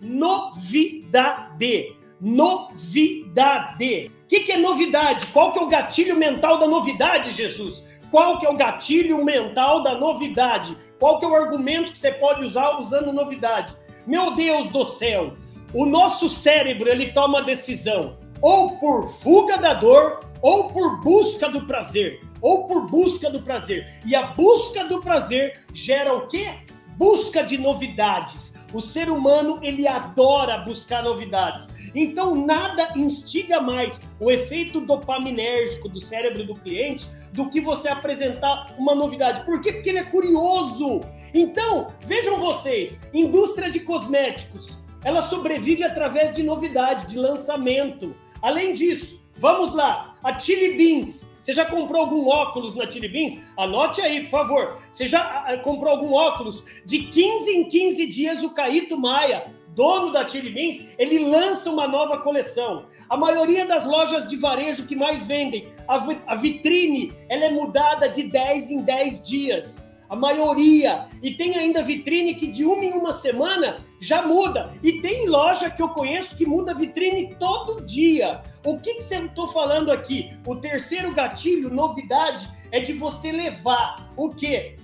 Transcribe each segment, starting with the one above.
novidade. Novidade. O que, que é novidade? Qual que é o gatilho mental da novidade, Jesus? Qual que é o gatilho mental da novidade? Qual que é o argumento que você pode usar usando novidade? Meu Deus do céu, o nosso cérebro ele toma decisão ou por fuga da dor ou por busca do prazer, ou por busca do prazer. E a busca do prazer gera o quê? Busca de novidades. O ser humano, ele adora buscar novidades. Então, nada instiga mais o efeito dopaminérgico do cérebro do cliente do que você apresentar uma novidade. Por quê? Porque ele é curioso. Então, vejam vocês, indústria de cosméticos, ela sobrevive através de novidade, de lançamento. Além disso, vamos lá, a Chili Beans. Você já comprou algum óculos na Chili Beans? Anote aí, por favor. Você já ah, comprou algum óculos? De 15 em 15 dias, o Caíto Maia, dono da Chili Beans, ele lança uma nova coleção. A maioria das lojas de varejo que mais vendem, a vitrine, ela é mudada de 10 em 10 dias a maioria. E tem ainda vitrine que de uma em uma semana já muda. E tem loja que eu conheço que muda vitrine todo dia. O que, que você estou falando aqui? O terceiro gatilho, novidade, é de você levar o quê?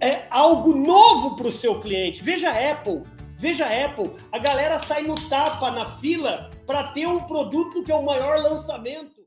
É algo novo para o seu cliente. Veja a Apple. Veja a Apple. A galera sai no tapa na fila para ter um produto que é o maior lançamento.